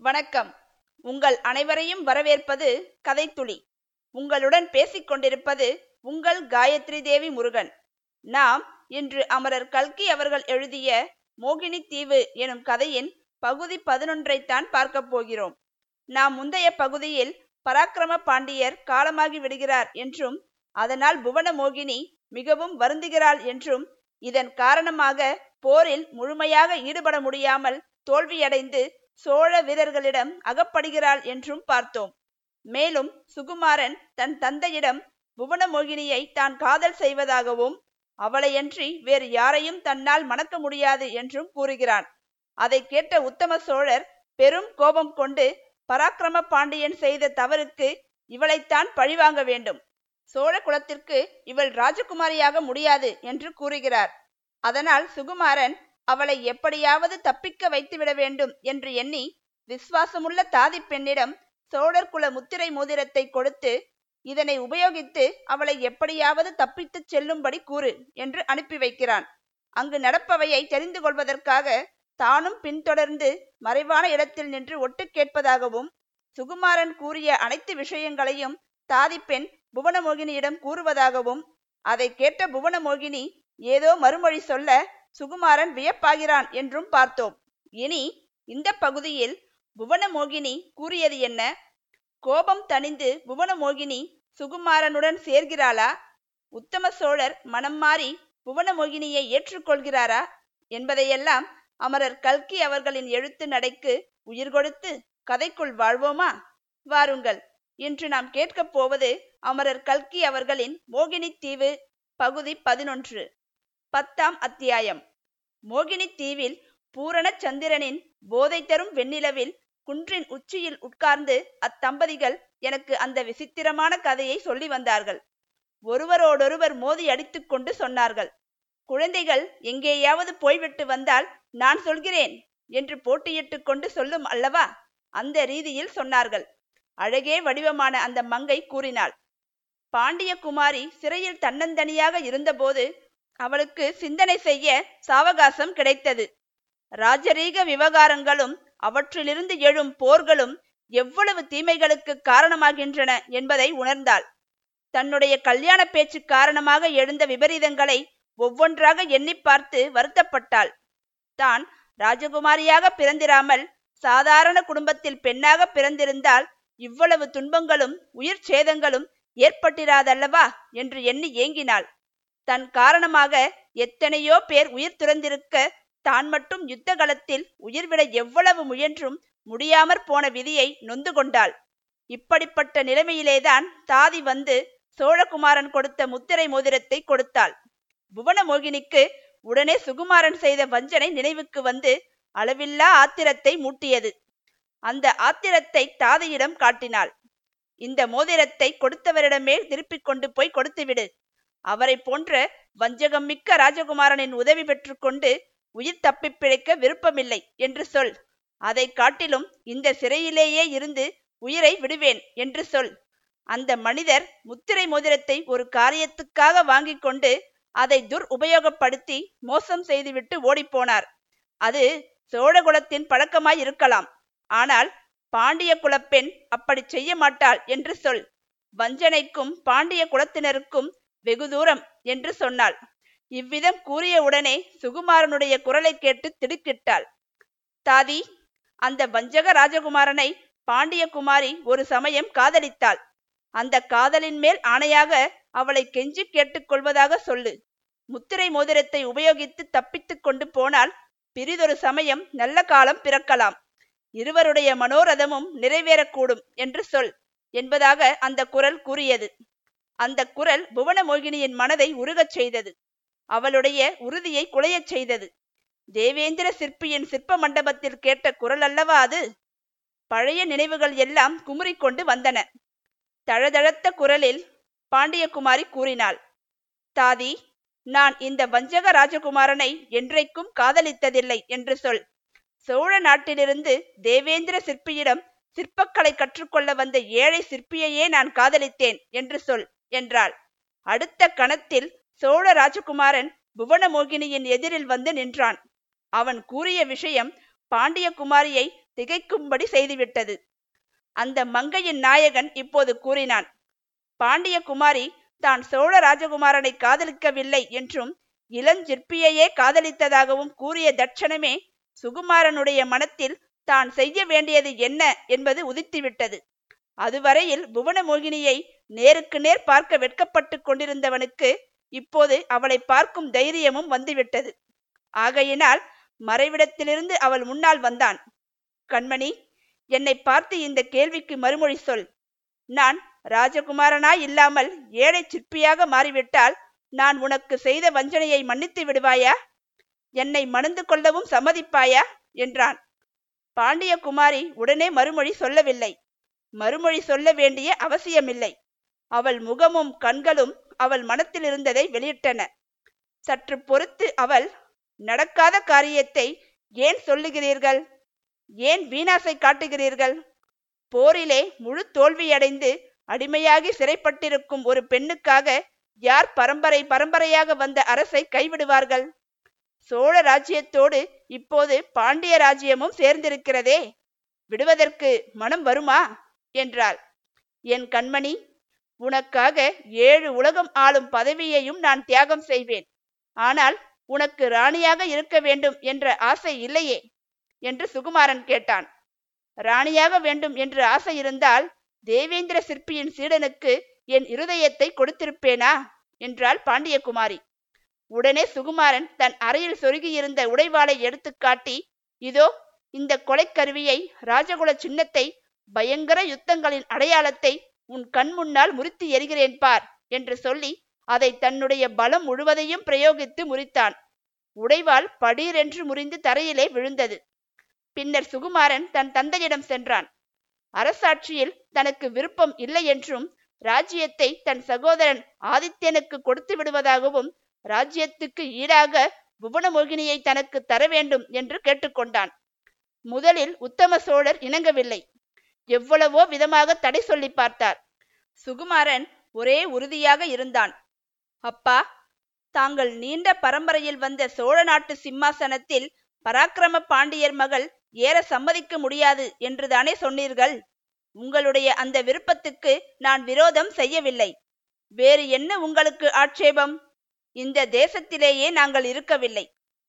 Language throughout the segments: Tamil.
வணக்கம். உங்கள் அனைவரையும் வரவேற்பது கதைத்துளி. உங்களுடன் பேசிக் கொண்டிருப்பது உங்கள் காயத்ரி தேவி முருகன். நாம் இன்று அமரர் கல்கி அவர்கள் எழுதிய மோகினி தீவு எனும் கதையின் பகுதி பதினொன்றைத்தான் பார்க்கப் போகிறோம். நாம் முந்தைய பகுதியில் பராக்கிரம பாண்டியர் காலமாகி விடுகிறார் என்றும் அதனால் புவன மோகினி மிகவும் வருந்துகிறாள் என்றும் இதன் காரணமாக போரில் முழுமையாக ஈடுபட முடியாமல் தோல்வியடைந்து சோழ வீரர்களிடம் அகப்படுகிறாள் என்றும் பார்த்தோம். மேலும் சுகுமாரன் தன் தந்தையிடம் புவனமோகினியை தான் காதல் செய்வதாகவும் அவளையன்றி வேறு யாரையும் தன்னால் மணக்க முடியாது என்றும் கூறுகிறான். அதை கேட்ட உத்தம சோழர் பெரும் கோபம் கொண்டு பராக்கிரம பாண்டியன் செய்த தவறுக்கு இவளைத்தான் பழிவாங்க வேண்டும். சோழ குலத்திற்கு இவள் ராஜகுமாரியாக முடியாது என்று கூறுகிறார். அதனால் சுகுமாரன் அவளை எப்படியாவது தப்பிக்க வைத்துவிட வேண்டும் என்று எண்ணி விசுவாசமுள்ள தாதி பெண்ணிடம் சோழர் குல முத்திரை மோதிரத்தை கொடுத்து இதனை உபயோகித்து அவளை எப்படியாவது தப்பித்துச் செல்லும்படி கூறு என்று அனுப்பி வைக்கிறான். அங்கு நடப்பவையை தெரிந்து கொள்வதற்காக தானும் பின்தொடர்ந்து மறைவான இடத்தில் நின்று ஒட்டு கேட்பதாகவும் சுகுமாரன் கூறிய அனைத்து விஷயங்களையும் தாதிப்பெண் புவனமோகினியிடம் கூறுவதாகவும் அதை கேட்ட புவனமோகினி ஏதோ மறுமொழி சொல்ல சுகுமாரன் வியப்பாகிறான் என்றும் பார்த்தோம். இனி இந்த பகுதியில் புவனமோகினி கூறியது என்ன? கோபம் தணிந்து புவனமோகினி சுகுமாரனுடன் சேர்கிறாளா? உத்தம சோழர் மனம் மாறி புவனமோகினியை ஏற்றுக்கொள்கிறாரா? என்பதையெல்லாம் அமரர் கல்கி அவர்களின் எழுத்து நடைக்கு உயிர் கொடுத்து கதைக்குள் வாழ்வோமா? வாருங்கள். இன்று நாம் கேட்கப் போவது அமரர் கல்கி அவர்களின் மோகினி தீவு பகுதி பதினொன்று. பத்தாம் அத்தியாயம். மோகினி தீவில் பூரண சந்திரனின் போதை தரும் வெண்ணிலவில் குன்றின் உச்சியில் உட்கார்ந்து அத்தம்பதிகள் எனக்கு அந்த விசித்திரமான கதையை சொல்லி வந்தார்கள். ஒருவரோடொருவர் மோதி அடித்துக் கொண்டு சொன்னார்கள் குழந்தைகள் எங்கேயாவது போய்விட்டு வந்தால் நான் சொல்கிறேன் என்று போட்டியிட்டு கொண்டு சொல்லும் அல்லவா? அந்த ரீதியில் சொன்னார்கள். அழகே வடிவமான அந்த மங்கை கூறினாள் பாண்டிய குமாரி சிறையில் தன்னந்தனியாக இருந்தபோது அவளுக்கு சிந்தனை செய்ய சாவகாசம் கிடைத்தது. ராஜரீக விவகாரங்களும் அவற்றிலிருந்து எழும் போர்களும் எவ்வளவு தீமைகளுக்கு காரணமாகின்றன என்பதை உணர்ந்தாள். தன்னுடைய கல்யாண பேச்சு காரணமாக எழுந்த விபரீதங்களை ஒவ்வொன்றாக எண்ணி பார்த்து வருத்தப்பட்டாள். தான் ராஜகுமாரியாக பிறந்திராமல் சாதாரண குடும்பத்தில் பெண்ணாக பிறந்திருந்தால் இவ்வளவு துன்பங்களும் உயிர் சேதங்களும் ஏற்பட்டிராதல்லவா என்று எண்ணி ஏங்கினாள். தன் காரணமாக எத்தனையோ பேர் உயிர் துறந்திருக்க தான் மட்டும் யுத்த களத்தில் உயிர்விட எவ்வளவு முயன்றும் முடியாமற் போன விதியை நொந்து கொண்டாள். இப்படிப்பட்ட நிலைமையிலேதான் தாதி வந்து சோழகுமாரன் கொடுத்த முத்திரை மோதிரத்தை கொடுத்தாள். புவனமோகினிக்கு உடனே சுகுமாரன் செய்த வஞ்சனை நினைவுக்கு வந்து அளவில்லா ஆத்திரத்தை மூட்டியது. அந்த ஆத்திரத்தை தாதியிடம் காட்டினாள். இந்த மோதிரத்தை கொடுத்தவரிடமே திருப்பிக் கொண்டு போய் கொடுத்துவிடு. அவரை போன்ற வஞ்சகம் மிக்க ராஜகுமாரனின் உதவி பெற்றுக்கொண்டு உயிர் தப்பி பிழைக்க விருப்பமில்லை என்று சொல். அதை காட்டிலும் இந்த சிறையிலேயே இருந்து உயிரை விடுவேன் என்று சொல். அந்த மனிதர் முத்திரை மோதிரத்தை ஒரு காரியத்துக்காக வாங்கி கொண்டு அதை துர் உபயோகப்படுத்தி மோசம் செய்துவிட்டு ஓடிப்போனார். அது சோழகுலத்தின் பழக்கமாய் இருக்கலாம் ஆனால் பாண்டிய குலப்பெண் அப்படி செய்ய மாட்டாள் என்று சொல். வஞ்சனைக்கும் பாண்டிய குலத்தினருக்கும் வெகு தூரம் என்று சொன்னாள். இவ்விதம் கூறிய உடனே சுகுமாரனுடைய குரலை கேட்டு திடுக்கிட்டாள். தாதி அந்த வஞ்சக ராஜகுமாரனை பாண்டிய குமாரி ஒரு சமயம் காதலித்தாள். அந்த காதலின் மேல் ஆணையாக அவளை கெஞ்சி கேட்டுக்கொள்வதாக சொல்லு. முத்திரை மோதிரத்தை உபயோகித்து தப்பித்துக் கொண்டு போனால் பிரிதொரு சமயம் நல்ல காலம் பிறக்கலாம். இருவருடைய மனோரதமும் நிறைவேறக்கூடும் என்று சொல் என்பதாக அந்த குரல் கூறியது. அந்த குரல் புவனமோகினியின் மனதை உருகச் செய்தது. அவளுடைய உறுதியை குலையச் செய்தது. தேவேந்திர சிற்பியின் சிற்ப மண்டபத்தில் கேட்ட குரல் அல்லவா அது? பழைய நினைவுகள் எல்லாம் குமுறிக்கொண்டு வந்தன. தழதழத்த குரலில் பாண்டியகுமாரி கூறினாள் தாதி நான் இந்த வஞ்சக ராஜகுமாரனை என்றைக்கும் காதலித்ததில்லை என்று சொல். சோழ நாட்டிலிருந்து தேவேந்திர சிற்பியிடம் சிற்பக்கலை கற்றுக்கொள்ள வந்த ஏழை சிற்பியையே நான் காதலித்தேன் என்று சொல். என்றாள். அடுத்த கணத்தில் சோழ ராஜகுமாரன் புவனமோகினியின் எதிரில் வந்து நின்றான். அவன் கூறிய விஷயம் பாண்டியகுமாரியை திகைக்கும்படி செய்துவிட்டது. அந்த மங்கையின் நாயகன் இப்போது கூறினான் பாண்டியகுமாரி தான் சோழ ராஜகுமாரனை காதலிக்கவில்லை என்றும் இளஞ்சிற்பியையே காதலித்ததாகவும் கூறிய தட்சணமே சுகுமாரனுடைய மனத்தில் தான் செய்ய வேண்டியது என்ன என்பது உதித்துவிட்டது. அதுவரையில் புவனமோகினியை நேருக்கு நேர் பார்க்க வெட்கப்பட்டு கொண்டிருந்தவனுக்கு இப்போது அவளை பார்க்கும் தைரியமும் வந்துவிட்டது. ஆகையினால் மறைவிடத்திலிருந்து அவள் முன்னால் வந்தான். கண்மணி என்னை பார்த்து இந்த கேள்விக்கு மறுமொழி சொல். நான் ராஜகுமாரனாய் இல்லாமல் ஏழை சிற்பியாக மாறிவிட்டால் நான் உனக்கு செய்த வஞ்சனையை மன்னித்து விடுவாயா? என்னை மணந்து கொள்ளவும் சம்மதிப்பாயா? என்றான். பாண்டிய குமாரி உடனே மறுமொழி சொல்லவில்லை. மறுமொழி சொல்ல வேண்டிய அவசியமில்லை. அவள் முகமும் கண்களும் அவள் மனத்தில் இருந்ததை வெளியிட்டன. சற்று பொறுத்து அவள் நடக்காத காரியத்தை ஏன் சொல்லுகிறீர்கள்? ஏன் வீணாசை காட்டுகிறீர்கள்? போரிலே முழு தோல்வியடைந்து அடிமையாகி சிறைப்பட்டிருக்கும் ஒரு பெண்ணுக்காக யார் பரம்பரை பரம்பரையாக வந்த அரசை கைவிடுவார்கள்? சோழ ராஜ்யத்தோடு இப்போது பாண்டிய ராஜ்யமும் சேர்ந்திருக்கிறதே. விடுவதற்கு மனம் வருமா? என்றாள். என் கண்மணி உனக்காக ஏழு உலகம் ஆளும் பதவியையும் நான் தியாகம் செய்வேன். ஆனால் உனக்கு ராணியாக இருக்க வேண்டும் என்ற ஆசை இல்லையே? என்று சுகுமாரன் கேட்டான். ராணியாக வேண்டும் என்று ஆசை இருந்தால் தேவேந்திர சிற்பியின் சீடனுக்கு என் இருதயத்தை கொடுத்திருப்பேனா? என்றாள் பாண்டியகுமாரி. உடனே சுகுமாரன் தன் அறையில் சொருகியிருந்த உடைவாளை எடுத்து காட்டி இதோ இந்த கொலைக்கருவியை ராஜகுல சின்னத்தை பயங்கர யுத்தங்களின் அடையாளத்தை உன் கண் முன்னால் முறித்து எறிகிறேன் பார் என்று சொல்லி அதை தன்னுடைய பலம் முழுவதையும் பிரயோகித்து முறித்தான். உடைவால் படீரென்று முறிந்து தரையிலே விழுந்தது. பின்னர் சுகுமாரன் தன் தந்தையிடம் சென்றான். அரசாட்சியில் தனக்கு விருப்பம் இல்லை என்றும் ராஜ்யத்தை தன் சகோதரன் ஆதித்யனுக்கு கொடுத்து விடுவதாகவும் ராஜ்யத்துக்கு ஈடாக புவனமோகினியை தனக்கு தர வேண்டும் என்று கேட்டுக்கொண்டான். முதலில் உத்தம சோழர் இணங்கவில்லை. எவ்வளவோ விதமாக தடை சொல்லி பார்த்தார். சுகுமாரன் ஒரே உறுதியாக இருந்தான். அப்பா தாங்கள் நீண்ட பரம்பரையில் வந்த சோழ நாட்டு சிம்மாசனத்தில் பராக்கிரம பாண்டியர் மகள் ஏற சம்மதிக்க முடியாது என்றுதானே சொன்னீர்கள்? உங்களுடைய அந்த விருப்பத்துக்கு நான் விரோதம் செய்யவில்லை. வேறு என்ன உங்களுக்கு ஆட்சேபம்? இந்த தேசத்திலேயே நாங்கள் இருக்கவில்லை.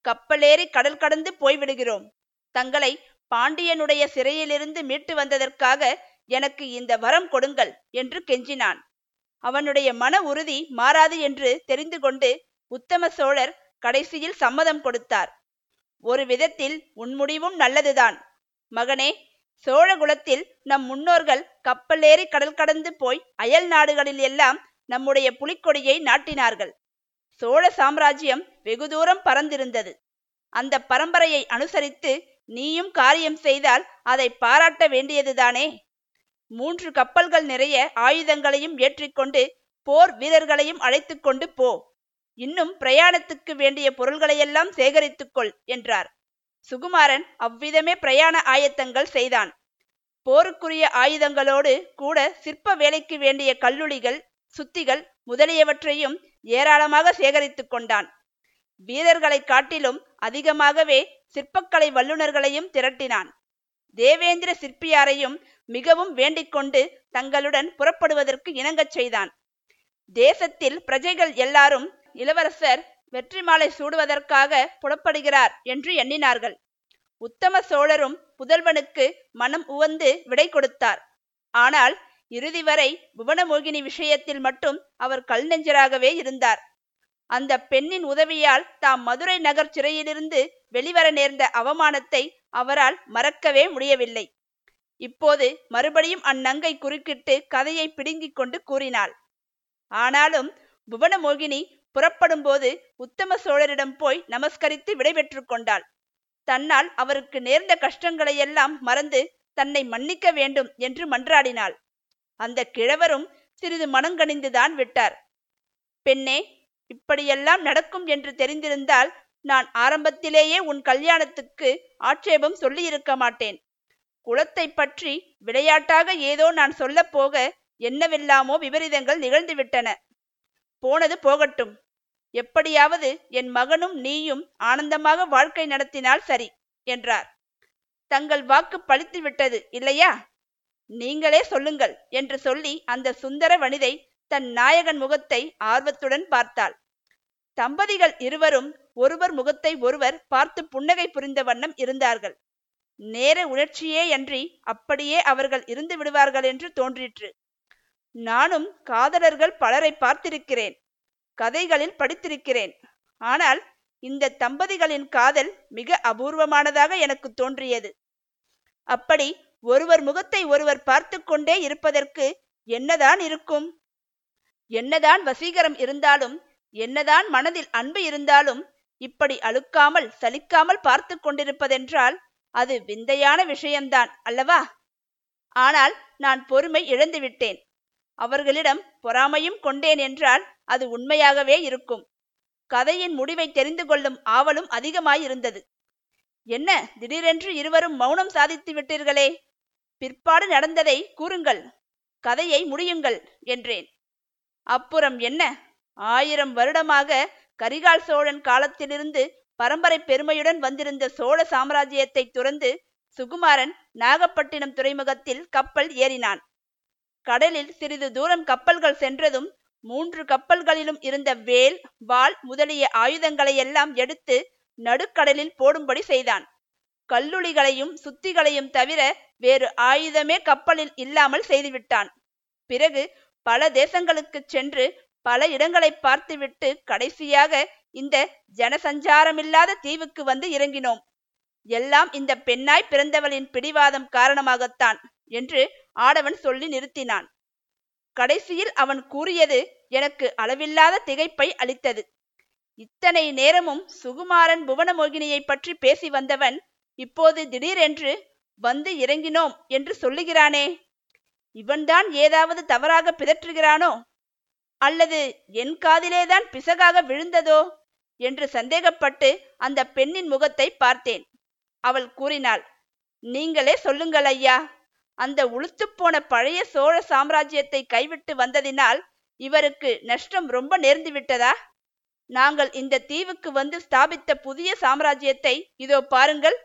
கப்பலேறி கடல் கடந்து போய்விடுகிறோம். தங்களை பாண்டியனுடைய சிறையிலிருந்து மீட்டு வந்ததற்காக எனக்கு இந்த வரம் கொடுங்கள் என்று கெஞ்சினான். அவனுடைய மன உறுதி மாறாது என்று தெரிந்து கொண்டு உத்தம சோழர் கடைசியில் சம்மதம் கொடுத்தார். ஒரு விதத்தில் உன் முடிவும் நல்லதுதான். மகனே சோழகுலத்தில் நம் முன்னோர்கள் கப்பலேறி கடல் கடந்து போய் அயல் நாடுகளில் எல்லாம் நம்முடைய புலிக்கொடியை நாட்டினார்கள். சோழ சாம்ராஜ்யம் வெகு தூரம் பறந்திருந்தது அந்த பரம்பரையை அனுசரித்து நீயும் காரியம் செய்தால் அதை பாராட்ட வேண்டியதுதானே? மூன்று கப்பல்கள் நிறைய ஆயுதங்களையும் ஏற்றிக்கொண்டு போர் வீரர்களையும் அழைத்து கொண்டு போ. இன்னும் பிரயாணத்துக்கு வேண்டிய பொருள்களையெல்லாம் சேகரித்துக்கொள் என்றார். சுகுமாரன் அவ்விதமே பிரயாண ஆயத்தங்கள் செய்தான். போருக்குரிய ஆயுதங்களோடு கூட சிற்ப வேலைக்கு வேண்டிய கல்லுளிகள் சுத்திகள் முதலியவற்றையும் ஏராளமாக சேகரித்து கொண்டான். வீரர்களை காட்டிலும் அதிகமாகவே சிற்பக்கலை வல்லுநர்களையும் திரட்டினான். தேவேந்திர சிற்பியாரையும் மிகவும் வேண்டிக்கொண்டு தங்களுடன் புறப்படுவதற்கு இணங்கச் செய்தான். தேசத்தில் பிரஜைகள் எல்லாரும் இளவரசர் வெற்றி மாலை சூடுவதற்காக புறப்படுகிறார் என்று எண்ணினார்கள். உத்தம சோழரும் புதல்வனுக்கு மனம் உவந்து விடை கொடுத்தார். ஆனால் இறுதி வரை புவனமோகினி விஷயத்தில் மட்டும் அவர் கல் நெஞ்சராகவே இருந்தார். அந்த பெண்ணின் உதவியால் தாம் மதுரை நகர் சிறையிலிருந்து வெளிவர நேர்ந்த அவமானத்தை அவரால் மறக்கவே முடியவில்லை. இப்போது மறுபடியும் அந்நங்கை குறுக்கிட்டு கதையை பிடுங்கிக் கொண்டு கூறினாள். ஆனாலும் புவனமோகினி புறப்படும்போது உத்தம சோழரிடம் போய் நமஸ்கரித்து விடைபெற்று கொண்டாள். தன்னால் அவருக்கு நேர்ந்த கஷ்டங்களையெல்லாம் மறந்து தன்னை மன்னிக்க வேண்டும் என்று மன்றாடினாள். அந்த கிழவரும் சிறிது மனங்கணிந்துதான் விட்டார். பெண்ணே இப்படியெல்லாம் நடக்கும் என்று தெரிந்திருந்தால் நான் ஆரம்பத்திலேயே உன் கல்யாணத்துக்கு ஆட்சேபம் சொல்லியிருக்க மாட்டேன். குலத்தை பற்றி விளையாட்டாக ஏதோ நான் சொல்ல போக என்னவெல்லாமோ விபரீதங்கள் நிகழ்ந்துவிட்டன. போனது போகட்டும். எப்படியாவது என் மகனும் நீயும் ஆனந்தமாக வாழ்க்கை நடத்தினால் சரி என்றார். தங்கள் வாக்கு பழித்து விட்டது இல்லையா? நீங்களே சொல்லுங்கள் என்று சொல்லி அந்த சுந்தர வனிதை தன் நாயகன் முகத்தை ஆர்வத்துடன் பார்த்தாள். தம்பதிகள் இருவரும் ஒருவர் முகத்தை ஒருவர் பார்த்து புன்னகை புரிந்த வண்ணம் இருந்தார்கள். நேர உணர்ச்சியேயன்றி அப்படியே அவர்கள் இருந்து விடுவார்கள் என்று தோன்றிற்று. நானும் காதலர்கள் பலரை பார்த்திருக்கிறேன். கதைகளில் படித்திருக்கிறேன். ஆனால் இந்த தம்பதிகளின் காதல் மிக அபூர்வமானதாக எனக்கு தோன்றியது. அப்படி ஒருவர் முகத்தை ஒருவர் பார்த்து கொண்டே இருப்பதற்கு என்னதான் இருக்கும்? என்னதான் வசீகரம் இருந்தாலும் என்னதான் மனதில் அன்பு இருந்தாலும் இப்படி அழுக்காமல் சலிக்காமல் பார்த்து கொண்டிருப்பதென்றால் அது விந்தையான விஷயம்தான் அல்லவா? ஆனால் நான் பொறுமை இழந்துவிட்டேன் அவர்களிடம் பொறாமையும் கொண்டேன் என்றால் அது உண்மையாகவே இருக்கும். கதையின் முடிவை தெரிந்து கொள்ளும் ஆவலும் அதிகமாயிருந்தது. என்ன திடீரென்று இருவரும் மௌனம் சாதித்து விட்டீர்களே? பிற்பாடு நடந்ததை கூறுங்கள். கதையை முடியுங்கள் என்றேன். அப்புறம் என்ன? ஆயிரம் வருடமாக கரிகால் சோழன் காலத்திலிருந்து பரம்பரை பெருமையுடன் வந்திருந்த சோழ சாம்ராஜ்யத்தை துறந்து சுகுமாரன் நாகப்பட்டினம் துறைமுகத்தில் கப்பல் ஏறினான். கடலில் சிறிது தூரம் கப்பல்கள் சென்றதும் மூன்று கப்பல்களிலும் இருந்த வேல் வாள் முதலிய ஆயுதங்களை எல்லாம் எடுத்து நடுக்கடலில் போடும்படி செய்தான். கல்லுளிகளையும் சுத்திகளையும் தவிர வேறு ஆயுதமே கப்பலில் இல்லாமல் செய்துவிட்டான். பிறகு பல தேசங்களுக்கு சென்று பல இடங்களை பார்த்துவிட்டு கடைசியாக இந்த ஜனசஞ்சாரமில்லாத தீவுக்கு வந்து இறங்கினோம். எல்லாம் இந்த பெண்ணாய் பிறந்தவளின் பிடிவாதம் காரணமாகத்தான் என்று ஆடவன் சொல்லி நிறுத்தினான். கடைசியில் அவன் கூறியது எனக்கு அளவில்லாத திகைப்பை அளித்தது. இத்தனை நேரமும் சுகுமாரன் புவனமோகினியை பற்றி பேசி வந்தவன் இப்போது திடீரென்று வந்து இறங்கினோம் என்று சொல்லுகிறானே. இவன்தான் ஏதாவது தவறாக பிதற்றுகிறானோ? அல்லது என் காதிலேதான் பிசகாக விழுந்ததோ? என்று சந்தேகப்பட்டு அந்த பெண்ணின் முகத்தை பார்த்தேன். அவள் கூறினாள் நீங்களே சொல்லுங்கள் ஐயா. அந்த உளுத்துப்போன பழைய சோழ சாம்ராஜ்யத்தை கைவிட்டு வந்ததினால் இவருக்கு நஷ்டம் ரொம்ப நேர்ந்து விட்டதா? நாங்கள் இந்த தீவுக்கு வந்து ஸ்தாபித்த புதிய சாம்ராஜ்யத்தை இதோ பாருங்கள்.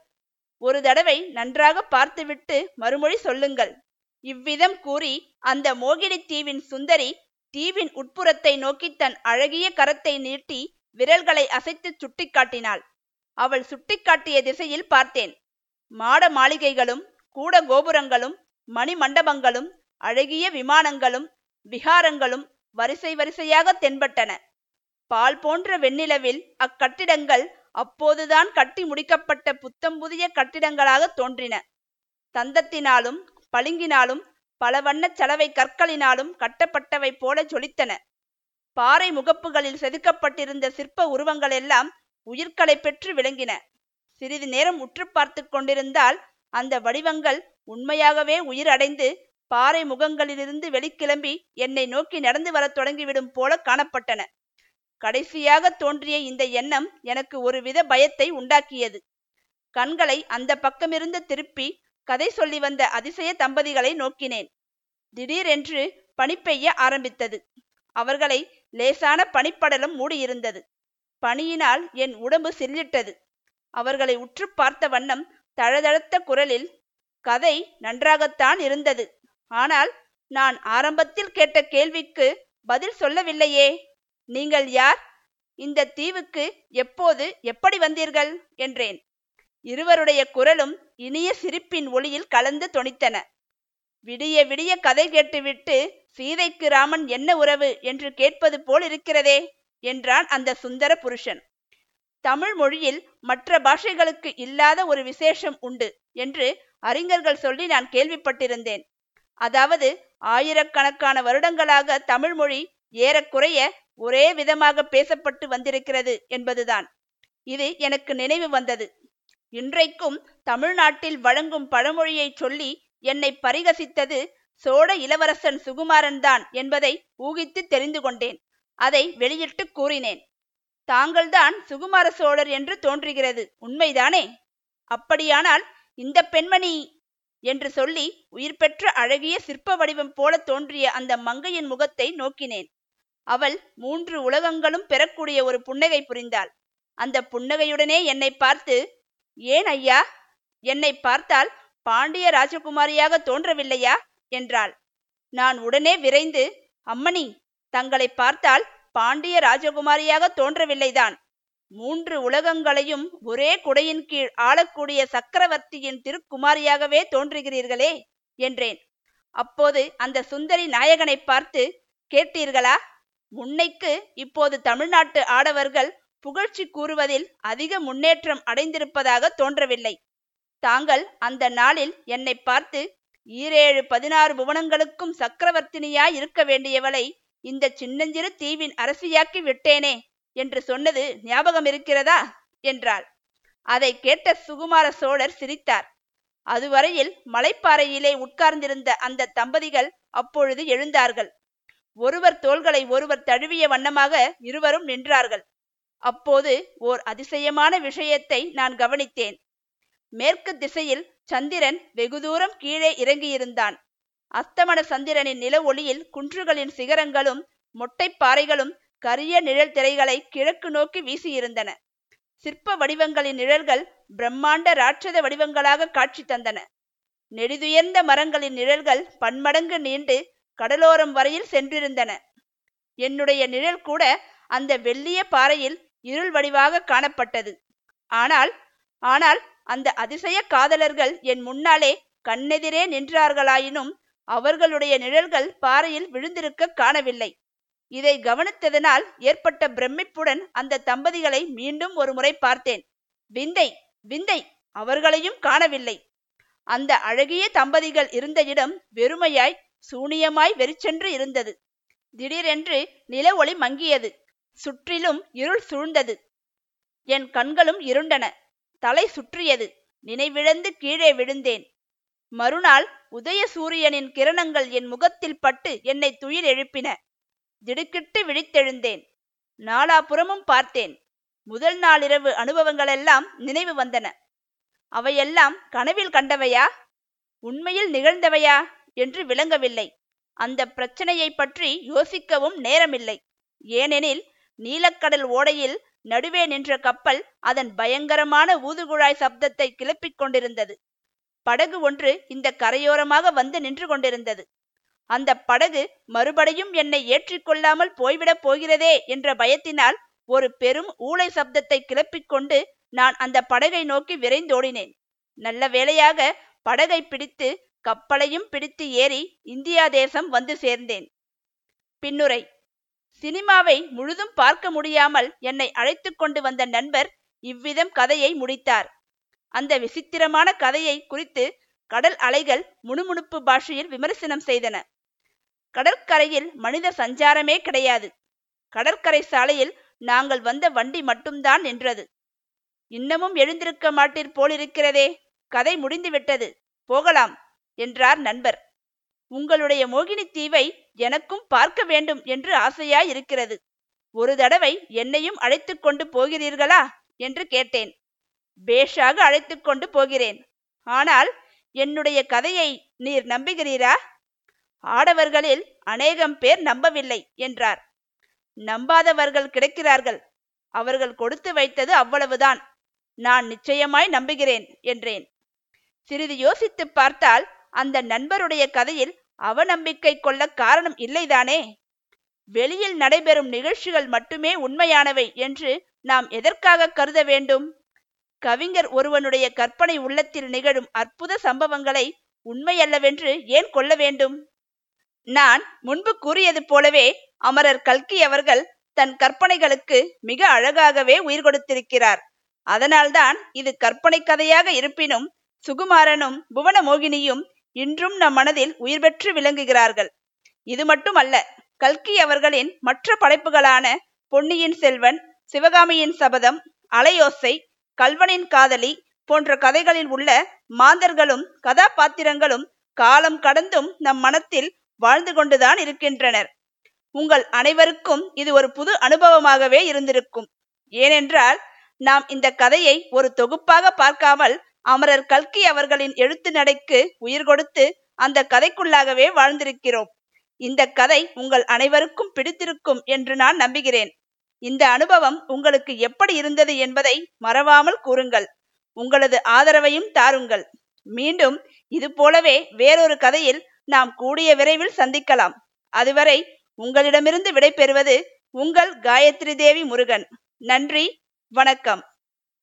ஒரு தடவை நன்றாக பார்த்துவிட்டு மறுமொழி சொல்லுங்கள். இவ்விதம் கூறி அந்த மோகினி தீவின் சுந்தரி தீவின் உட்புறத்தை நோக்கி தன் அழகிய கரத்தை நீட்டி விரல்களை அசைத்து சுட்டிக்காட்டினாள். அவள் சுட்டிக்காட்டிய திசையில் பார்த்தேன். மாட மாளிகைகளும் கூட கோபுரங்களும் மணி மண்டபங்களும் அழகிய விமானங்களும் விகாரங்களும் வரிசை வரிசையாக தென்பட்டன. பால் போன்ற வெண்ணிலவில் அக்கட்டிடங்கள் அப்போதுதான் கட்டி முடிக்கப்பட்ட புத்தம் புதிய கட்டிடங்களாக தோன்றின. தந்தத்தினாலும் பளிங்கினாலும் பல வண்ணச் சலவை கற்களினாலும் கட்டப்பட்டவை போல ஜொலித்தன பாறை முகப்புகளில் செதுக்கப்பட்டிருந்த சிற்ப உருவங்கள் எல்லாம் உயிர்களை பெற்று விளங்கின. சிறிது நேரம் உற்று பார்த்து கொண்டிருந்தால் அந்த வடிவங்கள் உண்மையாகவே உயிர் அடைந்து பாறை முகங்களிலிருந்து வெளிக்கிளம்பி என்னை நோக்கி நடந்து வரத் தொடங்கிவிடும் போல காணப்பட்டன. கடைசியாக தோன்றிய இந்த எண்ணம் எனக்கு ஒருவித பயத்தை உண்டாக்கியது. கண்களை அந்த பக்கமிருந்து திருப்பி கதை சொல்லி வந்த அதிசய தம்பதிகளை நோக்கினேன். திடீரென்று பனி பெய்ய ஆரம்பித்தது. அவர்களை லேசான பனிப்படலம் மூடியிருந்தது. பனியினால் என் உடம்பு சில்லிட்டது. அவர்களை உற்று பார்த்த வண்ணம் தழதழுத்த குரலில் கதை நன்றாகத்தான் இருந்தது. ஆனால் நான் ஆரம்பத்தில் கேட்ட கேள்விக்கு பதில் சொல்லவில்லையே. நீங்கள் யார்? இந்த தீவுக்கு எப்போது எப்படி வந்தீர்கள்? என்றேன். இருவருடைய குரலும் இனிய சிரிப்பின் ஒளியில் கலந்து தொனித்தன. விடிய விடிய கதை கேட்டுவிட்டு சீதைக்கு ராமன் என்ன உறவு என்று கேட்பது போல் இருக்கிறதே என்றான் அந்த சுந்தர புருஷன். தமிழ் மொழியில் மற்ற பாஷைகளுக்கு இல்லாத ஒரு விசேஷம் உண்டு என்று அறிஞர்கள் சொல்லி நான் கேள்விப்பட்டிருந்தேன். அதாவது ஆயிரக்கணக்கான வருடங்களாக தமிழ் மொழி ஏறக்குறைய ஒரே விதமாக பேசப்பட்டு வந்திருக்கிறது என்பதுதான். இது எனக்கு நினைவு வந்தது. இன்றைக்கும் தமிழ்நாட்டில் வழங்கும் பழமொழியை சொல்லி என்னை பரிகசித்தது சோழ இளவரசன் சுகுமாரன் தான் என்பதை ஊகித்து தெரிந்து கொண்டேன். அதை வெளியிட்டு கூறினேன். தாங்கள்தான் சுகுமார சோழர் என்று தோன்றுகிறது உண்மைதானே? அப்படியானால் இந்த பெண்மணி என்று சொல்லி உயிர் பெற்ற அழகிய சிற்ப வடிவம் போல தோன்றிய அந்த மங்கையின் முகத்தை நோக்கினேன். அவள் மூன்று உலகங்களும் பெறக்கூடிய ஒரு புன்னகை புரிந்தாள். அந்த புன்னகையுடனே என்னை பார்த்து ஏன் ஐயா? என்னை பார்த்தால் பாண்டிய ராஜகுமாரியாக தோன்றவில்லையா? என்றாள். நான் உடனே விரைந்து அம்மணி தங்களை பார்த்தால் பாண்டிய ராஜகுமாரியாக தோன்றவில்லைதான். மூன்று உலகங்களையும் ஒரே குடையின் கீழ் ஆளக்கூடிய சக்கரவர்த்தியின் திருக்குமாரியாகவே தோன்றுகிறீர்களே என்றேன். அப்போது அந்த சுந்தரி நாயகனை பார்த்து கேட்டீர்களா? முன்னைக்கு இப்போது தமிழ்நாட்டு ஆடவர்கள் புகழ்ச்சி கூறுவதில் அதிக முன்னேற்றம் அடைந்திருப்பதாக தோன்றவில்லை. தாங்கள் அந்த நாளில் என்னை பார்த்து ஈரேழு பதினாறு புவனங்களுக்கும் சக்கரவர்த்தினியாய் இருக்க வேண்டியவளை இந்த சின்னஞ்சிறு தீவின் அரசியாக்கி விட்டேனே என்று சொன்னது ஞாபகம் இருக்கிறதா என்றாள். அதை கேட்ட சுகுமார சோழர் சிரித்தார். அதுவரையில் மலைப்பாறையிலே உட்கார்ந்திருந்த அந்த தம்பதிகள் அப்பொழுது எழுந்தார்கள். ஒருவர் தோள்களை ஒருவர் தழுவிய வண்ணமாக இருவரும் நின்றார்கள். அப்போது ஓர் அதிசயமான விஷயத்தை நான் கவனித்தேன். மேற்கு திசையில் சந்திரன் வெகு தூரம் கீழே இறங்கியிருந்தான். அஸ்தமன சந்திரனின் நில ஒளியில் குன்றுகளின் சிகரங்களும் மொட்டைப் பாறைகளும் கரிய நிழல் திரைகளை கிழக்கு நோக்கி வீசியிருந்தன. சிற்ப வடிவங்களின் நிழல்கள் பிரம்மாண்ட ராட்சத வடிவங்களாக காட்சி தந்தன. நெடிதுயர்ந்த மரங்களின் நிழல்கள் பன்மடங்கு நீண்டு கடலோரம் வரையில் சென்றிருந்தன. என்னுடைய நிழல் கூட அந்த வெள்ளிய பாறையில் இருள் வடிவாக காணப்பட்டது. ஆனால் ஆனால் அந்த அதிசய காதலர்கள் என் முன்னாலே கண்ணெதிரே நின்றார்களாயினும் அவர்களுடைய நிழல்கள் பாறையில் விழுந்திருக்க காணவில்லை. இதை கவனித்ததனால் ஏற்பட்ட பிரமிப்புடன் அந்த தம்பதிகளை மீண்டும் ஒரு முறை பார்த்தேன். விந்தை விந்தை அவர்களையும் காணவில்லை. அந்த அழகிய தம்பதிகள் இருந்த இடம் வெறுமையாய் சூனியமாய் வெறிச்சென்று இருந்தது. திடீரென்று நில ஒளி மங்கியது. சுற்றிலும் இருள் சூழ்ந்தது. என் கண்களும் இருண்டன. தலை சுற்றியது. நினைவிழந்து கீழே விழுந்தேன். மறுநாள் உதய சூரியனின் கிரணங்கள் என் முகத்தில் பட்டு என்னை துயில் எழுப்பின. திடுக்கிட்டு விழித்தெழுந்தேன். நாலாபுறமும் பார்த்தேன். முதல் நாளிரவு அனுபவங்களெல்லாம் நினைவு வந்தன. அவையெல்லாம் கனவில் கண்டவையா? உண்மையில் நிகழ்ந்தவையா? என்று விளங்கவில்லை. அந்த பிரச்சனையை பற்றி யோசிக்கவும் நேரமில்லை. ஏனெனில் நீலக்கடல் ஓடையில் நடுவே நின்ற கப்பல் அதன் பயங்கரமான ஊதுகுழாய் சப்தத்தை கிளப்பிக் கொண்டிருந்தது. படகு ஒன்று இந்த கரையோரமாக வந்து நின்று கொண்டிருந்தது. அந்த படகு மறுபடியும் என்னை ஏற்றிக்கொள்ளாமல் போய்விடப் போகிறதே என்ற பயத்தினால் ஒரு பெரும் ஊளை சப்தத்தை கிளப்பிக் கொண்டு நான் அந்த படகை நோக்கி விரைந்தோடினேன். நல்ல வேளையாக படகை பிடித்து கப்பலையும் பிடித்து ஏறி இந்தியா தேசம் வந்து சேர்ந்தேன். பின்னுரை சினிமாவை முழுதும் பார்க்க முடியாமல் என்னை அழைத்து கொண்டு வந்த நண்பர் இவ்விதம் கதையை முடித்தார். அந்த விசித்திரமான கதையை குறித்து கடல் அலைகள் முணுமுணுப்பு பாஷையில் விமர்சனம் செய்தன. கடற்கரையில் மனித சஞ்சாரமே கிடையாது. கடற்கரை சாலையில் நாங்கள் வந்த வண்டி மட்டும்தான் நின்றது. இன்னமும் எழுந்திருக்க மாட்டீர் போலிருக்கிறதே. கதை முடிந்துவிட்டது. போகலாம் என்றார் நண்பர். உங்களுடைய மோகினி தீவை எனக்கும் பார்க்க வேண்டும் என்று ஆசையாயிருக்கிறது. ஒரு தடவை என்னையும் அழைத்து கொண்டு போகிறீர்களா? என்று கேட்டேன். பேஷாக அழைத்து கொண்டு போகிறேன். ஆனால் என்னுடைய கதையை நீர் நம்புகிறீரா? ஆடவர்களில் அநேகம் பேர் நம்பவில்லை என்றார். நம்பாதவர்கள் கிடைக்கிறார்கள். அவர்கள் கொடுத்து வைத்தது அவ்வளவுதான். நான் நிச்சயமாய் நம்புகிறேன் என்றேன். சிறிது யோசித்துப் பார்த்தால் அந்த நண்பருடைய கதையில் அவநம்பிக்கை கொள்ள காரணம் இல்லைதானே? வெளியில் நடைபெறும் நிகழ்ச்சிகள் மட்டுமே உண்மையானவை என்று நாம் எதற்காக கருத வேண்டும்? கவிஞர் ஒருவனுடைய கற்பனை உள்ளத்தில் நிகழும் அற்புத சம்பவங்களை உண்மையல்லவென்று ஏன் கொள்ள வேண்டும்? நான் முன்பு கூறியது போலவே அமரர் கல்கி அவர்கள் தன் கற்பனைகளுக்கு மிக அழகாகவே உயிர் கொடுத்திருக்கிறார். அதனால்தான் இது கற்பனை கதையாக இருப்பினும் சுகுமாரனும் புவனமோகினியும் இன்றும் நம் மனதில் உயிர் பெற்று விளங்குகிறார்கள். இது மட்டுமல்ல கல்கி அவர்களின் மற்ற படைப்புகளான பொன்னியின் செல்வன் சிவகாமியின் சபதம் அலையோசை கல்வனின் காதலி போன்ற கதைகளில் உள்ள மாந்தர்களும் கதாபாத்திரங்களும் காலம் கடந்தும் நம் மனத்தில் வாழ்ந்து கொண்டுதான் இருக்கின்றனர். உங்கள் அனைவருக்கும் இது ஒரு புது அனுபவமாகவே இருந்திருக்கும். ஏனென்றால் நாம் இந்த கதையை ஒரு தொகுப்பாக பார்க்காமல் அமரர் கல்கி அவர்களின் எழுத்து நடைக்கு உயிர் கொடுத்து அந்த கதைக்குள்ளாகவே வாழ்ந்திருக்கிறோம். இந்த கதை உங்கள் அனைவருக்கும் பிடித்திருக்கும் என்று நான் நம்புகிறேன். இந்த அனுபவம் உங்களுக்கு எப்படி இருந்தது என்பதை மறவாமல் கூறுங்கள். உங்களது ஆதரவையும் தாருங்கள். மீண்டும் இது போலவே வேறொரு கதையில் நாம் கூடிய விரைவில் சந்திக்கலாம். அதுவரை உங்களிடமிருந்து விடைபெறுவது உங்கள் காயத்ரி தேவி முருகன். நன்றி வணக்கம்.